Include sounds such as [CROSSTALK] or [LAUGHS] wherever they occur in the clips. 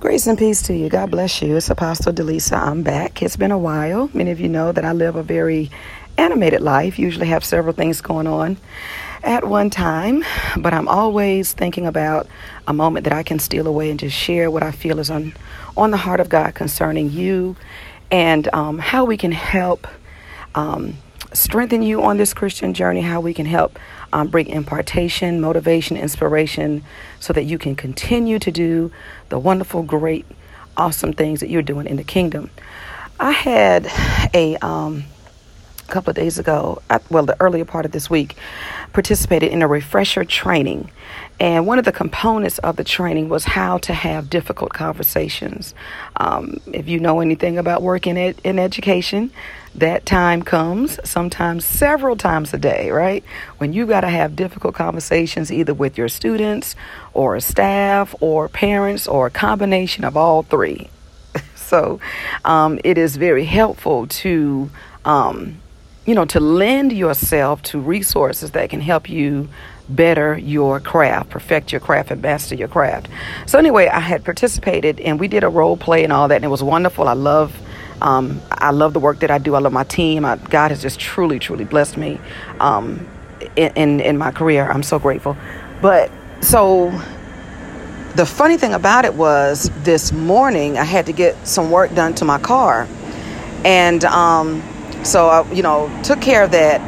Grace and peace to you. God bless you. It's Apostle Delisa. I'm back. It's been a while. Many of you know that I live a very animated life, usually have several things going on at one time, but I'm always thinking about a moment that I can steal away and just share what I feel is on, on the heart of God concerning you and um, how we can help um, strengthen you on this Christian journey, how we can help um, bring impartation, motivation, inspiration, so that you can continue to do the wonderful, great, awesome things that you're doing in the kingdom. I had a um, couple of days ago, well, the earlier part of this week, participated in a refresher training. And one of the components of the training was how to have difficult conversations. Um, if you know anything about working in, in education, that time comes sometimes several times a day, right? When you got to have difficult conversations either with your students or staff or parents or a combination of all three. [LAUGHS] so um, it is very helpful to. Um, you know, to lend yourself to resources that can help you better your craft, perfect your craft, and master your craft. So, anyway, I had participated and we did a role play and all that, and it was wonderful. I love. Um, I love the work that I do. I love my team. I, God has just truly, truly blessed me um, in, in, in my career. I'm so grateful. But so the funny thing about it was this morning I had to get some work done to my car, and um, so I, you know, took care of that.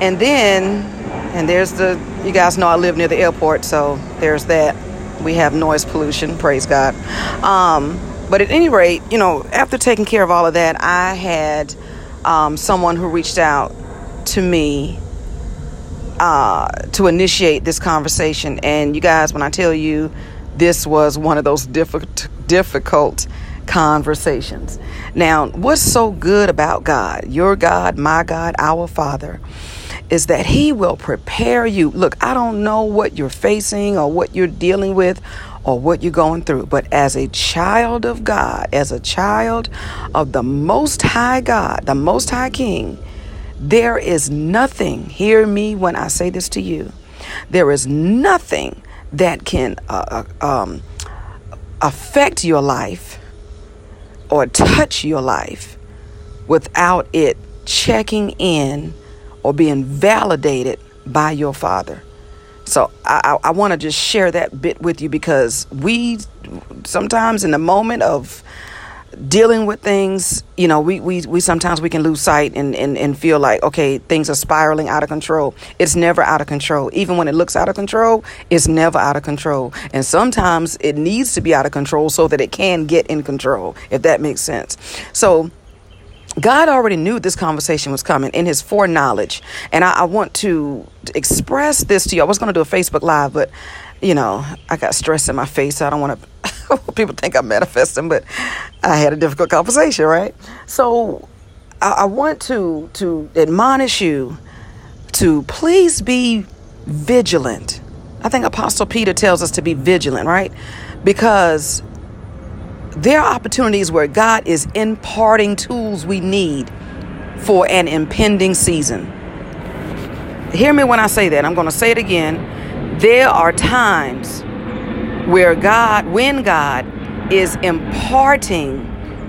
And then, and there's the, you guys know I live near the airport, so there's that. We have noise pollution, praise God. Um, but at any rate, you know, after taking care of all of that, I had um, someone who reached out to me uh, to initiate this conversation. And you guys, when I tell you, this was one of those difficult, difficult conversations. Now, what's so good about God, your God, my God, our Father, is that He will prepare you. Look, I don't know what you're facing or what you're dealing with or what you're going through, but as a child of God, as a child of the Most High God, the Most High King, there is nothing, hear me when I say this to you, there is nothing that can uh, uh um, affect your life or touch your life without it checking in or being validated by your father. So I, I, I want to just share that bit with you because we sometimes in the moment of dealing with things, you know, we, we, we sometimes we can lose sight and, and, and feel like, okay, things are spiraling out of control. It's never out of control. Even when it looks out of control, it's never out of control. And sometimes it needs to be out of control so that it can get in control, if that makes sense. So God already knew this conversation was coming in his foreknowledge. And I, I want to express this to you. I was going to do a Facebook Live, but, you know, I got stress in my face. So I don't [LAUGHS] want to people think I'm manifesting, but I had a difficult conversation, right? So I, I want to to admonish you to please be vigilant. I think Apostle Peter tells us to be vigilant, right? Because there are opportunities where God is imparting tools we need for an impending season. Hear me when I say that. I'm going to say it again. There are times where God, when God is imparting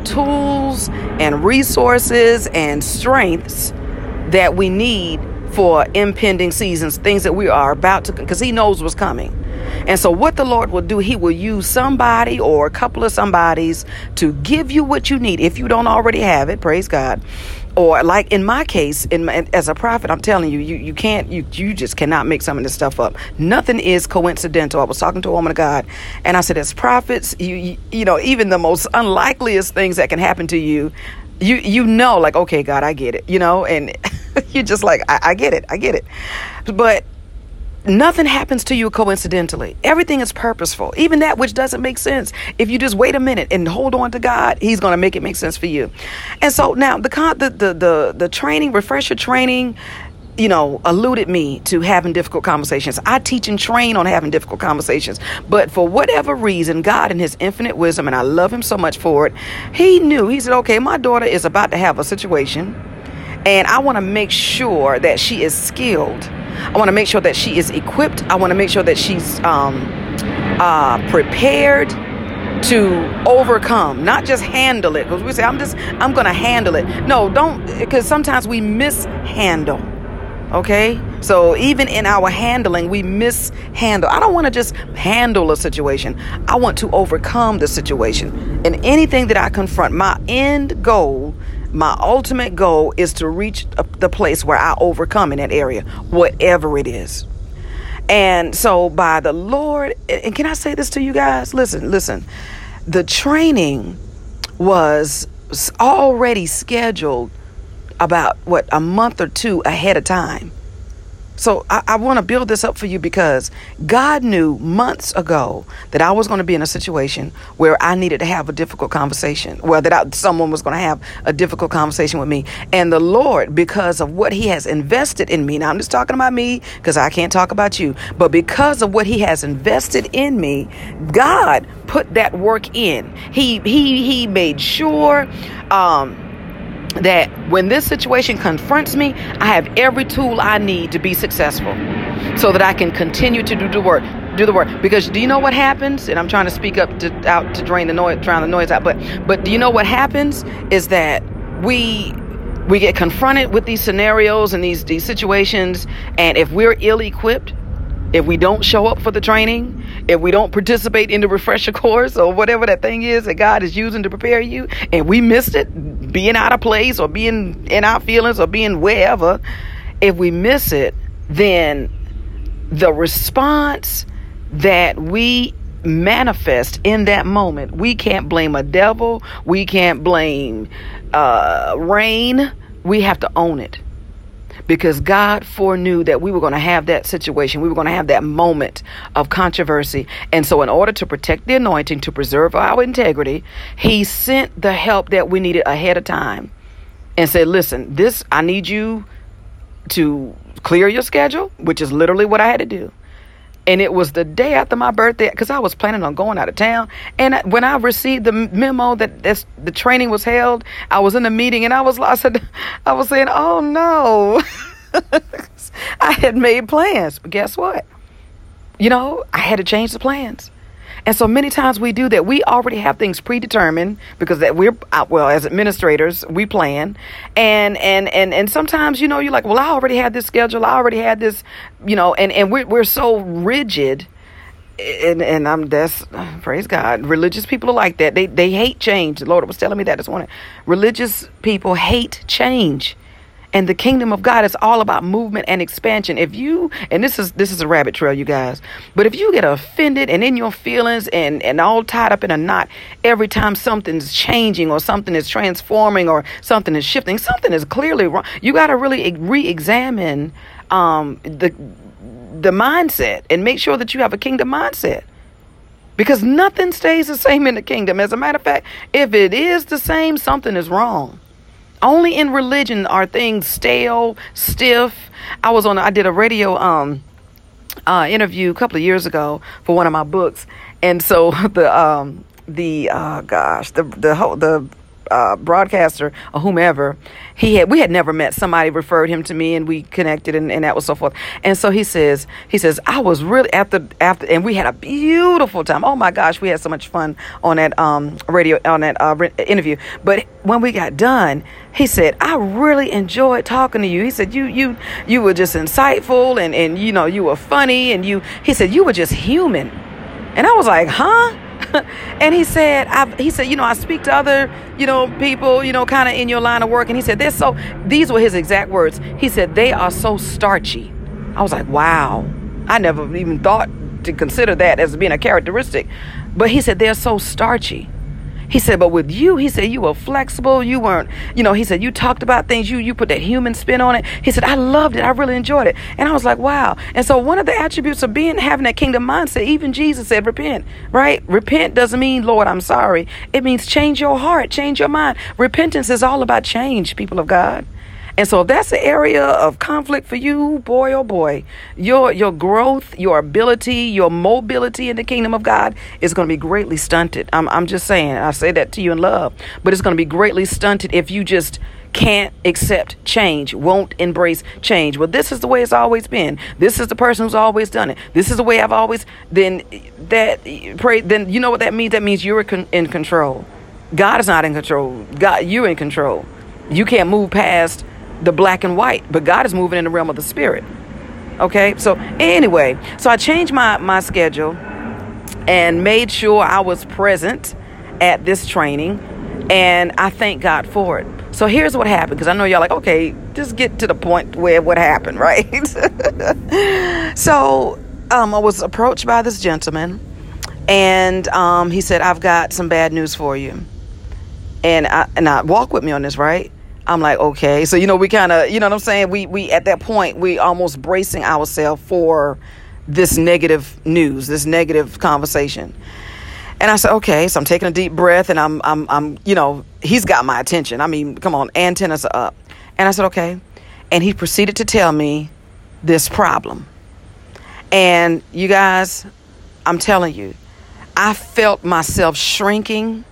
tools and resources and strengths that we need for impending seasons, things that we are about to, because He knows what's coming. And so, what the Lord will do, He will use somebody or a couple of somebodies to give you what you need if you don't already have it. Praise God or like in my case in my, as a prophet i'm telling you you, you can't you, you just cannot make some of this stuff up nothing is coincidental i was talking to a woman of god and i said as prophets you, you, you know even the most unlikeliest things that can happen to you you you know like okay god i get it you know and [LAUGHS] you're just like I, I get it i get it but Nothing happens to you coincidentally. Everything is purposeful. Even that which doesn't make sense. If you just wait a minute and hold on to God, He's going to make it make sense for you. And so now the the the the, the training, refresher training, you know, alluded me to having difficult conversations. I teach and train on having difficult conversations. But for whatever reason, God in his infinite wisdom, and I love him so much for it, he knew, he said, okay, my daughter is about to have a situation, and I want to make sure that she is skilled I want to make sure that she is equipped. I want to make sure that she's um, uh, prepared to overcome, not just handle it. Because we say, I'm just, I'm going to handle it. No, don't, because sometimes we mishandle. Okay? So even in our handling, we mishandle. I don't want to just handle a situation. I want to overcome the situation. And anything that I confront, my end goal, my ultimate goal is to reach the place where I overcome in that area, whatever it is. And so by the Lord, and can I say this to you guys? Listen, listen. The training was already scheduled about what a month or two ahead of time. So I, I want to build this up for you because God knew months ago that I was going to be in a situation where I needed to have a difficult conversation, well, that I, someone was going to have a difficult conversation with me. And the Lord, because of what He has invested in me, now I'm just talking about me because I can't talk about you, but because of what He has invested in me, God put that work in. He He He made sure. Um, that when this situation confronts me, I have every tool I need to be successful so that I can continue to do the work. Do the work because do you know what happens? And I'm trying to speak up to out to drain the noise, drown the noise out. But but do you know what happens is that we we get confronted with these scenarios and these these situations, and if we're ill equipped, if we don't show up for the training, if we don't participate in the refresher course or whatever that thing is that God is using to prepare you, and we missed it, being out of place or being in our feelings or being wherever, if we miss it, then the response that we manifest in that moment, we can't blame a devil, we can't blame uh, rain, we have to own it because God foreknew that we were going to have that situation. We were going to have that moment of controversy. And so, in order to protect the anointing, to preserve our integrity, He sent the help that we needed ahead of time and said, Listen, this, I need you to clear your schedule, which is literally what I had to do. And it was the day after my birthday because I was planning on going out of town. And when I received the memo that this, the training was held, I was in a meeting and I was I said [LAUGHS] I was saying, "Oh no." [LAUGHS] I had made plans, but guess what? You know, I had to change the plans. And so many times we do that. We already have things predetermined because that we're uh, well as administrators we plan, and and and and sometimes you know you're like, well, I already had this schedule, I already had this, you know, and and we're we're so rigid. And and I'm that's praise God. Religious people are like that. They they hate change. The Lord was telling me that this morning. Religious people hate change and the kingdom of God is all about movement and expansion. If you and this is this is a rabbit trail, you guys, but if you get offended and in your feelings and and all tied up in a knot every time something's changing or something is transforming or something is shifting, something is clearly wrong. You got to really re-examine um, the the mindset and make sure that you have a kingdom mindset because nothing stays the same in the kingdom. As a matter of fact, if it is the same, something is wrong. Only in religion are things stale, stiff. I was on. I did a radio um uh, interview a couple of years ago for one of my books, and so [LAUGHS] the um the uh gosh the the whole the uh, broadcaster or whomever, he had we had never met. Somebody referred him to me, and we connected, and, and that was so forth. And so he says, he says, I was really after after, and we had a beautiful time. Oh my gosh, we had so much fun on that um radio on that uh, interview. But when we got done, he said, I really enjoyed talking to you. He said, you you you were just insightful, and and you know you were funny, and you. He said you were just human, and I was like, huh [LAUGHS] and he said, I, he said, you know, I speak to other, you know, people, you know, kind of in your line of work. And he said, they're so, these were his exact words. He said, they are so starchy. I was like, wow. I never even thought to consider that as being a characteristic. But he said, they're so starchy. He said, but with you, he said, you were flexible. You weren't, you know, he said, you talked about things. You, you put that human spin on it. He said, I loved it. I really enjoyed it. And I was like, wow. And so one of the attributes of being, having that kingdom mindset, even Jesus said, repent, right? Repent doesn't mean, Lord, I'm sorry. It means change your heart, change your mind. Repentance is all about change, people of God. And so if that's the area of conflict for you, boy oh boy, your your growth, your ability, your mobility in the kingdom of God is going to be greatly stunted. I'm I'm just saying. I say that to you in love, but it's going to be greatly stunted if you just can't accept change, won't embrace change. Well, this is the way it's always been. This is the person who's always done it. This is the way I've always. Then that pray. Then you know what that means. That means you're in control. God is not in control. God, you're in control. You can't move past the black and white, but God is moving in the realm of the spirit. Okay. So anyway, so I changed my my schedule and made sure I was present at this training, and I thank God for it. So here's what happened because I know y'all like, okay, just get to the point where what happened, [LAUGHS] right? so um, I was approached by this gentleman, and um, he said, I've got some bad news for you. And I, and I walk with me on this, right? I'm like, okay. So, you know, we kind of, you know what I'm saying? We, we, at that point, we almost bracing ourselves for this negative news, this negative conversation. And I said, okay. So I'm taking a deep breath and I'm, I'm, I'm, you know, he's got my attention. I mean, come on, antennas are up. And I said, okay. And he proceeded to tell me this problem. And you guys, I'm telling you, I felt myself shrinking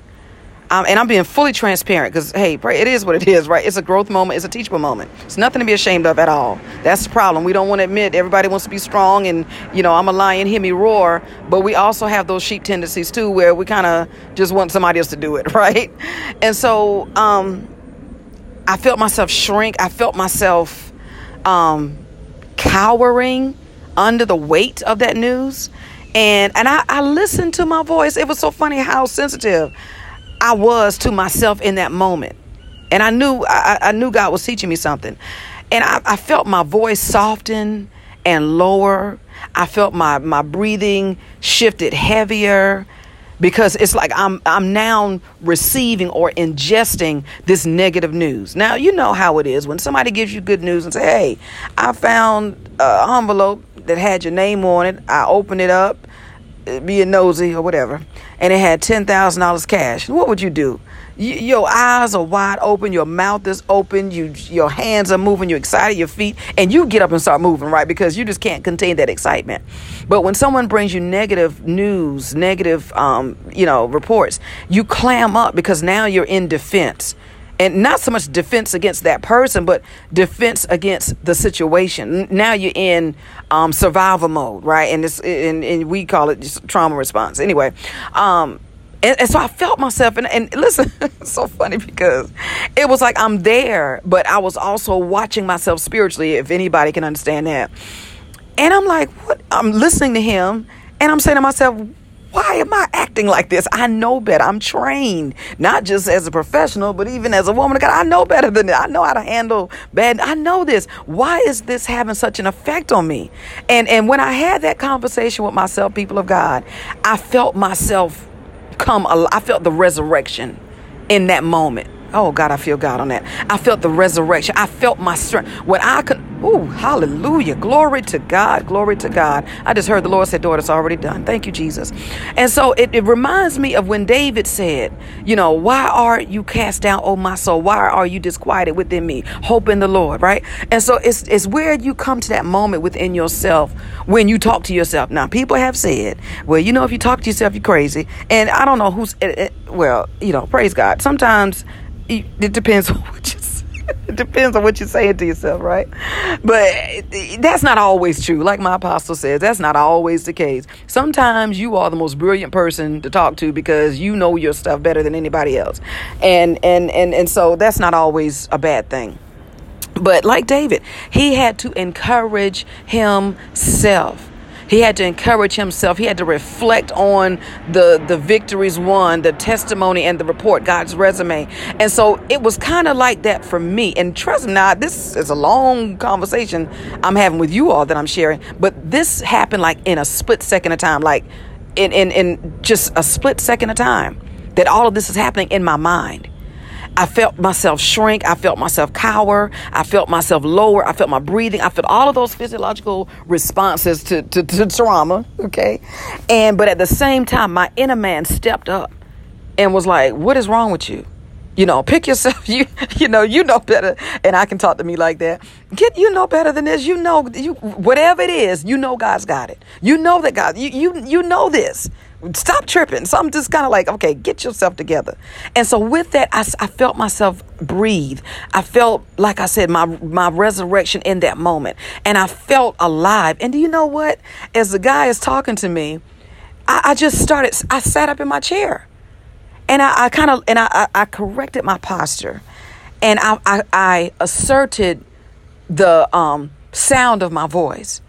um, and I'm being fully transparent because, hey, it is what it is, right? It's a growth moment. It's a teachable moment. It's nothing to be ashamed of at all. That's the problem. We don't want to admit everybody wants to be strong and, you know, I'm a lion, hear me roar. But we also have those sheep tendencies too where we kind of just want somebody else to do it, [LAUGHS] right? And so um, I felt myself shrink. I felt myself um, cowering under the weight of that news. And, and I, I listened to my voice. It was so funny how sensitive I was to myself in that moment. And I knew I, I knew God was teaching me something. And I, I felt my voice soften and lower. I felt my, my breathing shifted heavier because it's like I'm I'm now receiving or ingesting this negative news. Now you know how it is when somebody gives you good news and say, "Hey, I found an envelope that had your name on it. I opened it up, being nosy or whatever, and it had ten thousand dollars cash, what would you do? your eyes are wide open, your mouth is open, you your hands are moving, you're excited, your feet, and you get up and start moving, right? Because you just can't contain that excitement. But when someone brings you negative news, negative, um, you know, reports, you clam up because now you're in defense and not so much defense against that person, but defense against the situation. Now you're in um, survival mode, right? And this, and, and we call it trauma response. Anyway, um, and, and, so I felt myself, and, and listen, [LAUGHS] it's so funny because it was like I'm there, but I was also watching myself spiritually, if anybody can understand that. And I'm like, what? I'm listening to him, and I'm saying to myself, why am I acting like this? I know better. I'm trained, not just as a professional, but even as a woman of God. I know better than that. I know how to handle bad. I know this. Why is this having such an effect on me? And and when I had that conversation with myself, people of God, I felt myself come. I felt the resurrection in that moment. Oh God, I feel God on that. I felt the resurrection. I felt my strength. When I could, ooh, hallelujah. Glory to God. Glory to God. I just heard the Lord say, daughter, it's already done. Thank you, Jesus. And so it, it reminds me of when David said, you know, why are you cast down, oh my soul? Why are you disquieted within me? Hope in the Lord, right? And so it's, it's where you come to that moment within yourself when you talk to yourself. Now, people have said, well, you know, if you talk to yourself, you're crazy. And I don't know who's, it, it, well, you know, praise God. Sometimes [LAUGHS] it depends on what you it depends on what you're saying to yourself, right? But that's not always true. Like my apostle says, that's not always the case. Sometimes you are the most brilliant person to talk to because you know your stuff better than anybody else. And and and and so that's not always a bad thing. But like David, he had to encourage himself. He had to encourage himself. He had to reflect on the, the victories won, the testimony and the report, God's resume. And so it was kind of like that for me. And trust me, now this is a long conversation I'm having with you all that I'm sharing, but this happened like in a split second of time, like in, in, in just a split second of time that all of this is happening in my mind. I felt myself shrink. I felt myself cower. I felt myself lower. I felt my breathing. I felt all of those physiological responses to, to, to trauma. Okay. And, but at the same time, my inner man stepped up and was like, What is wrong with you? You know, pick yourself. [LAUGHS] You you know you know better, and I can talk to me like that. Get you know better than this. You know you whatever it is. You know God's got it. You know that God. You you you know this. Stop tripping. So I'm just kind of like, okay, get yourself together. And so with that, I, I felt myself breathe. I felt, like I said, my my resurrection in that moment, and I felt alive. And do you know what? As the guy is talking to me, I, I just started. I sat up in my chair and I, I kind of and I, I, corrected my posture, and I, I, I asserted the um, sound of my voice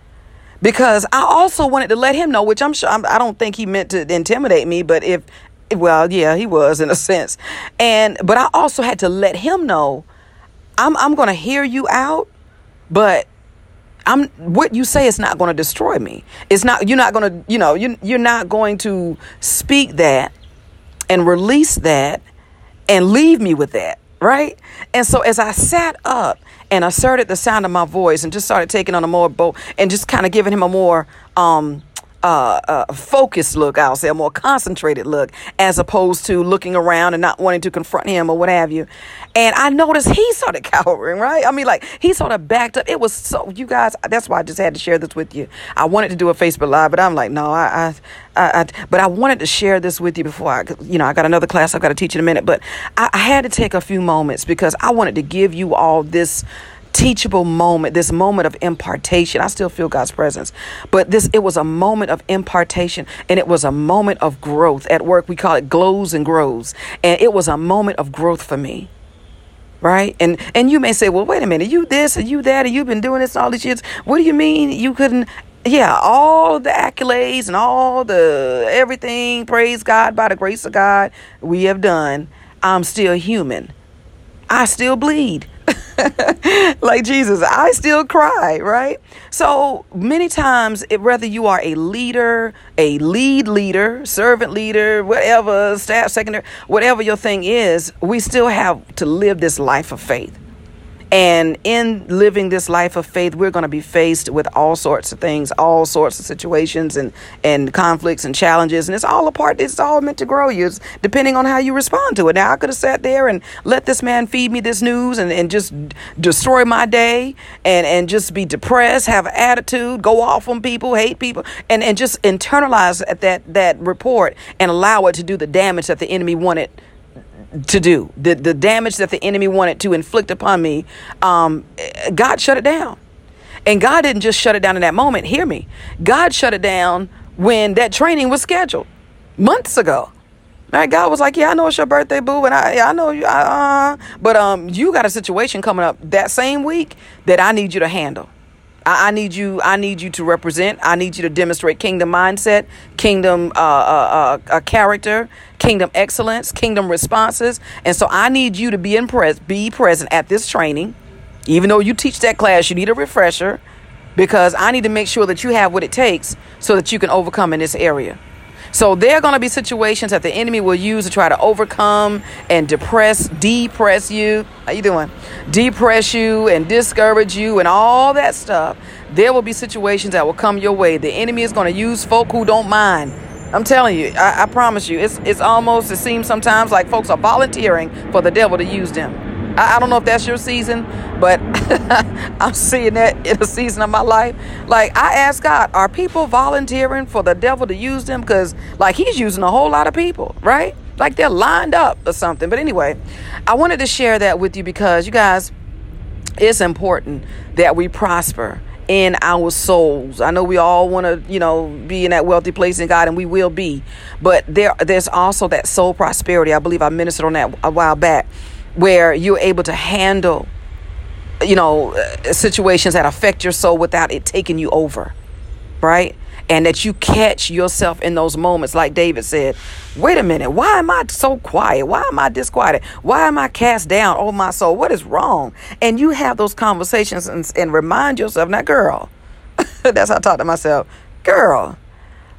because I also wanted to let him know, which I'm sure I'm, I do not think he meant to intimidate me, but if well, yeah, he was in a [LAUGHS] sense, and but I also had to let him know I'm I'm going to hear you out, but I'm what you say is not going to destroy me. It's not you're not going to you know you you're not going to speak that and release that and leave me with that, right? And so as I sat up and asserted the sound of my voice and just started taking on a more bold and just kind of giving him a more um uh, uh, focused look, I'll say, a more concentrated look, as opposed to looking around and not wanting to confront him or what have you. And I noticed he started [LAUGHS] cowering, right? I mean, like he sort of backed up. It was so, you guys, that's why I just had to share this with you. I wanted to do a Facebook Live, but I'm like, no, I, I, I, I but I wanted to share this with you before I, you know, I got another class I've got to teach in a minute, but I, I had to take a few moments because I wanted to give you all this teachable moment, this moment of impartation. I still feel God's presence, but this it was a moment of impartation and it was a moment of growth. At work, we call it glows and grows, and it was a moment of growth for me. Right? And and you may say, well, wait a minute, you this and you that, and you've been doing this all these years. What do you mean you couldn't? Yeah, all the accolades and all the everything, praise God by the grace of God, we have done. I'm still human. I still bleed. [LAUGHS] like Jesus, I still cry, right? So many times, it, whether you are a leader, a lead leader, servant leader, whatever, staff, secondary, whatever your thing is, we still have to live this life of faith. And in living this life of faith, we're going to be faced with all sorts of things, all sorts of situations and, and conflicts and challenges. And it's all a part, it's all meant to grow you, it's depending on how you respond to it. Now, I could have sat there and let this man feed me this news and, and just destroy my day and, and just be depressed, have an attitude, go off on people, hate people, and, and just internalize that, that report and allow it to do the damage that the enemy wanted to do, the, the damage that the enemy wanted to inflict upon me, um, God shut it down. And God didn't just shut it down in that moment. Hear me. God shut it down when that training was scheduled months ago. Right? God was like, "Yeah, I know it's your birthday, boo, and I, I know you, uh, but um, you got a situation coming up that same week that I need you to handle." I, I, need you. I need you to represent. I need you to demonstrate kingdom mindset, kingdom uh, uh, uh, uh, character, kingdom excellence, kingdom responses. And so I need you to be in pres- be present at this training. Even though you teach that class, you need a refresher because I need to make sure that you have what it takes so that you can overcome in this area. So there are going to be situations that the enemy will use to try to overcome and depress, depress you. How you doing? Depress you and discourage you and all that stuff. There will be situations that will come your way. The enemy is going to use folk who don't mind. I'm telling you, I, I promise you, it's it's almost it seems sometimes like folks are volunteering for the devil to use them. I, I don't know if that's your season, but [LAUGHS] I'm seeing that in a season of my life. Like I ask God, are people volunteering for the devil to use them? Because like he's using a whole lot of people, right? Like they're lined up or something. But anyway, I wanted to share that with you because you guys, it's important that we prosper in our souls. I know we all want to, you know, be in that wealthy place in God, and we will be. But there, there's also that soul prosperity. I believe I ministered on that a while back where you're able to handle you know uh, situations that affect your soul without it taking you over right? And that you catch yourself in those moments. Like david said wait a minute why am i so quiet? Why am i disquieted? Why am i cast down? Oh my soul what is wrong? And you have those conversations and, and remind yourself now girl [LAUGHS] that's how i talk to myself girl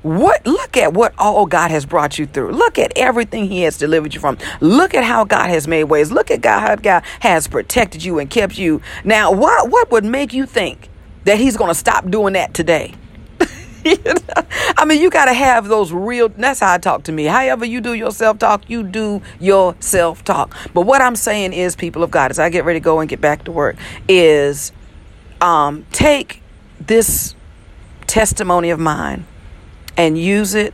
what look at what all God has brought you through. Look at everything He has delivered you from. Look at how God has made ways. Look at God how God has protected you and kept you. Now, what what would make you think that He's going to stop doing that today? [LAUGHS] I mean, you got to have those real. That's how I talk to me. However, you do your self talk, you do your self talk. But what I'm saying is, people of God, as I get ready to go and get back to work, is um, take this testimony of mine and use it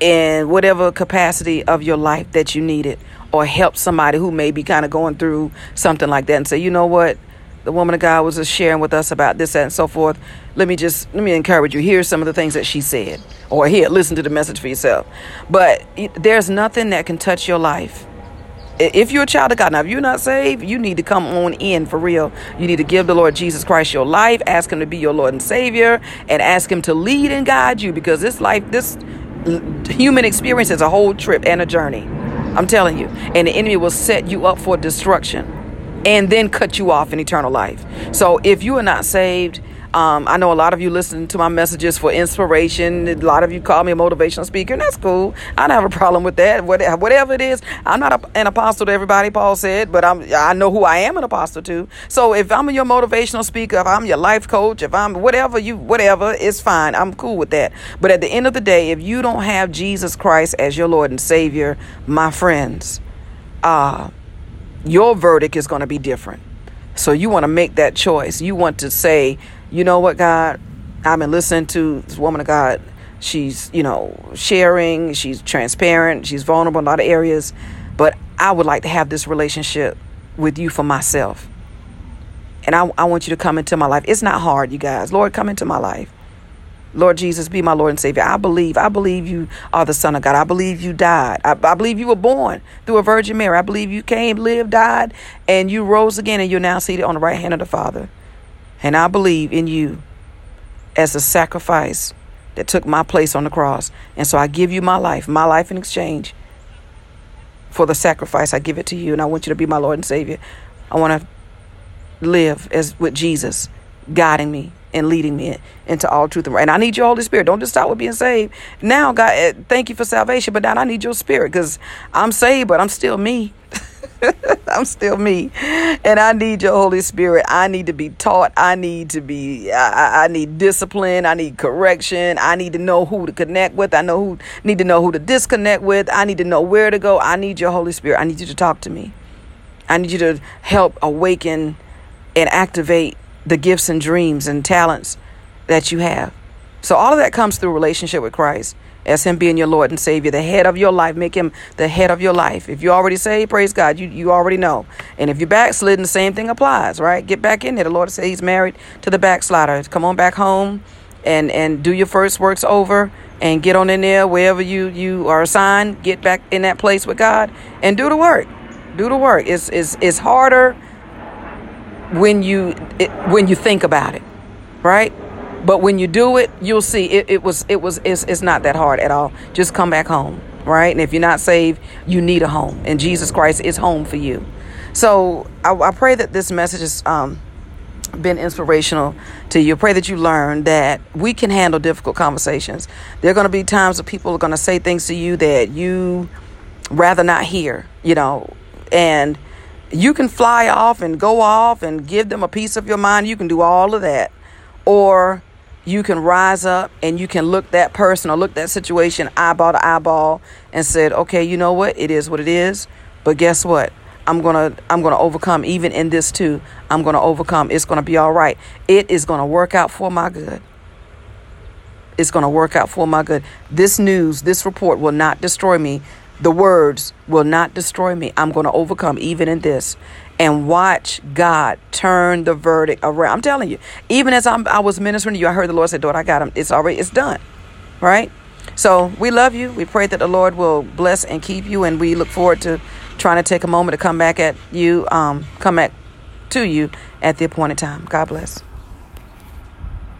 in whatever capacity of your life that you need it or help somebody who may be kind of going through something like that and say, you know what? The woman of God was just sharing with us about this, that, and so forth. Let me just let me encourage you. Here's some of the things that she said, or here, listen to the message for yourself. But there's nothing that can touch your life if you're a child of God, now if you're not saved, you need to come on in for real. You need to give the Lord Jesus Christ your life, ask Him to be your Lord and Savior, and ask Him to lead and guide you because this life, this human experience is a whole trip and a journey. I'm telling you. And the enemy will set you up for destruction and then cut you off in eternal life. So if you are not saved, um, I know a lot of you listen to my messages for inspiration. A lot of you call me a motivational speaker, and that's cool. I don't have a problem with that. Whatever it is, I'm not a, an apostle to everybody, Paul said, but I'm I know who I am an apostle to. So if I'm your motivational speaker, if I'm your life coach, if I'm whatever you whatever, it's fine. I'm cool with that. But at the end of the day, if you don't have Jesus Christ as your Lord and Savior, my friends, uh, your verdict is going to be different. So you want to make that choice. You want to say, you know what, God, I've been listening to this woman of God. She's, you know, sharing, she's transparent, she's vulnerable in a lot of areas. But I would like to have this relationship with you for myself. And I, I want you to come into my life. It's not hard, you guys. Lord, come into my life. Lord Jesus, be my Lord and Savior. I believe. I believe you are the Son of God. I believe you died. I, I, believe you were born through a Virgin Mary. I believe you came, lived, died, and you rose again, and you're now seated on the right hand of the Father. And I believe in you as a sacrifice that took my place on the cross. And so I give you my life, my life in exchange for the sacrifice. I give it to you, and I want you to be my Lord and Savior. I want to live as with Jesus guiding me and leading me into all truth and right. And I need your Holy Spirit. Don't just stop with being saved. Now, God, eh, thank you for salvation, but now I need your Spirit because I'm saved, but I'm still me. I'm still me. And I need your Holy Spirit. I need to be taught. I need to be, I, I need discipline. I need correction. I need to know who to connect with. I know who, need to know who to disconnect with. I need to know where to go. I need your Holy Spirit. I need you to talk to me. I need you to help awaken and activate the gifts and dreams and talents that you have. So all of that comes through relationship with Christ as him being your Lord and Savior, the head of your life. Make him the head of your life. If you already say, praise God, you, you already know. And if you're backslidden, the same thing applies, right? Get back in there. The Lord says he's married to the backslider. Come on back home and, and do your first works over and get on in there wherever you, you are assigned. Get back in that place with God and do the work. Do the work. It's, it's, it's harder when you, it, when you think about it, right? But when you do it, you'll see it, it was it was it's, it's not that hard at all. Just come back home, right? And if you're not saved, you need a home, and Jesus Christ is home for you. So I, I pray that this message has um, been inspirational to you. I pray that you learn that we can handle difficult conversations. There are going to be times that people are going to say things to you that you rather not hear, you know, and you can fly off and go off and give them a piece of your mind. You can do all of that. Or you can rise up and you can look that person or look that situation eyeball to eyeball and said, okay, you know what? It is what it is. But guess what? I'm gonna I'm gonna overcome even in this too. I'm gonna overcome. It's gonna be all right. It is gonna work out for my good. It's gonna work out for my good. This news, this report will not destroy me. The words will not destroy me. I'm gonna overcome even in this and watch God turn the verdict around. I'm telling you, even as I'm, I was ministering to you, I heard the Lord say, daughter, I got him. It's already, it's done. Right? So we love you. We pray that the Lord will bless and keep you. And we look forward to trying to take a moment to come back at you, um, come back to you at the appointed time. God bless.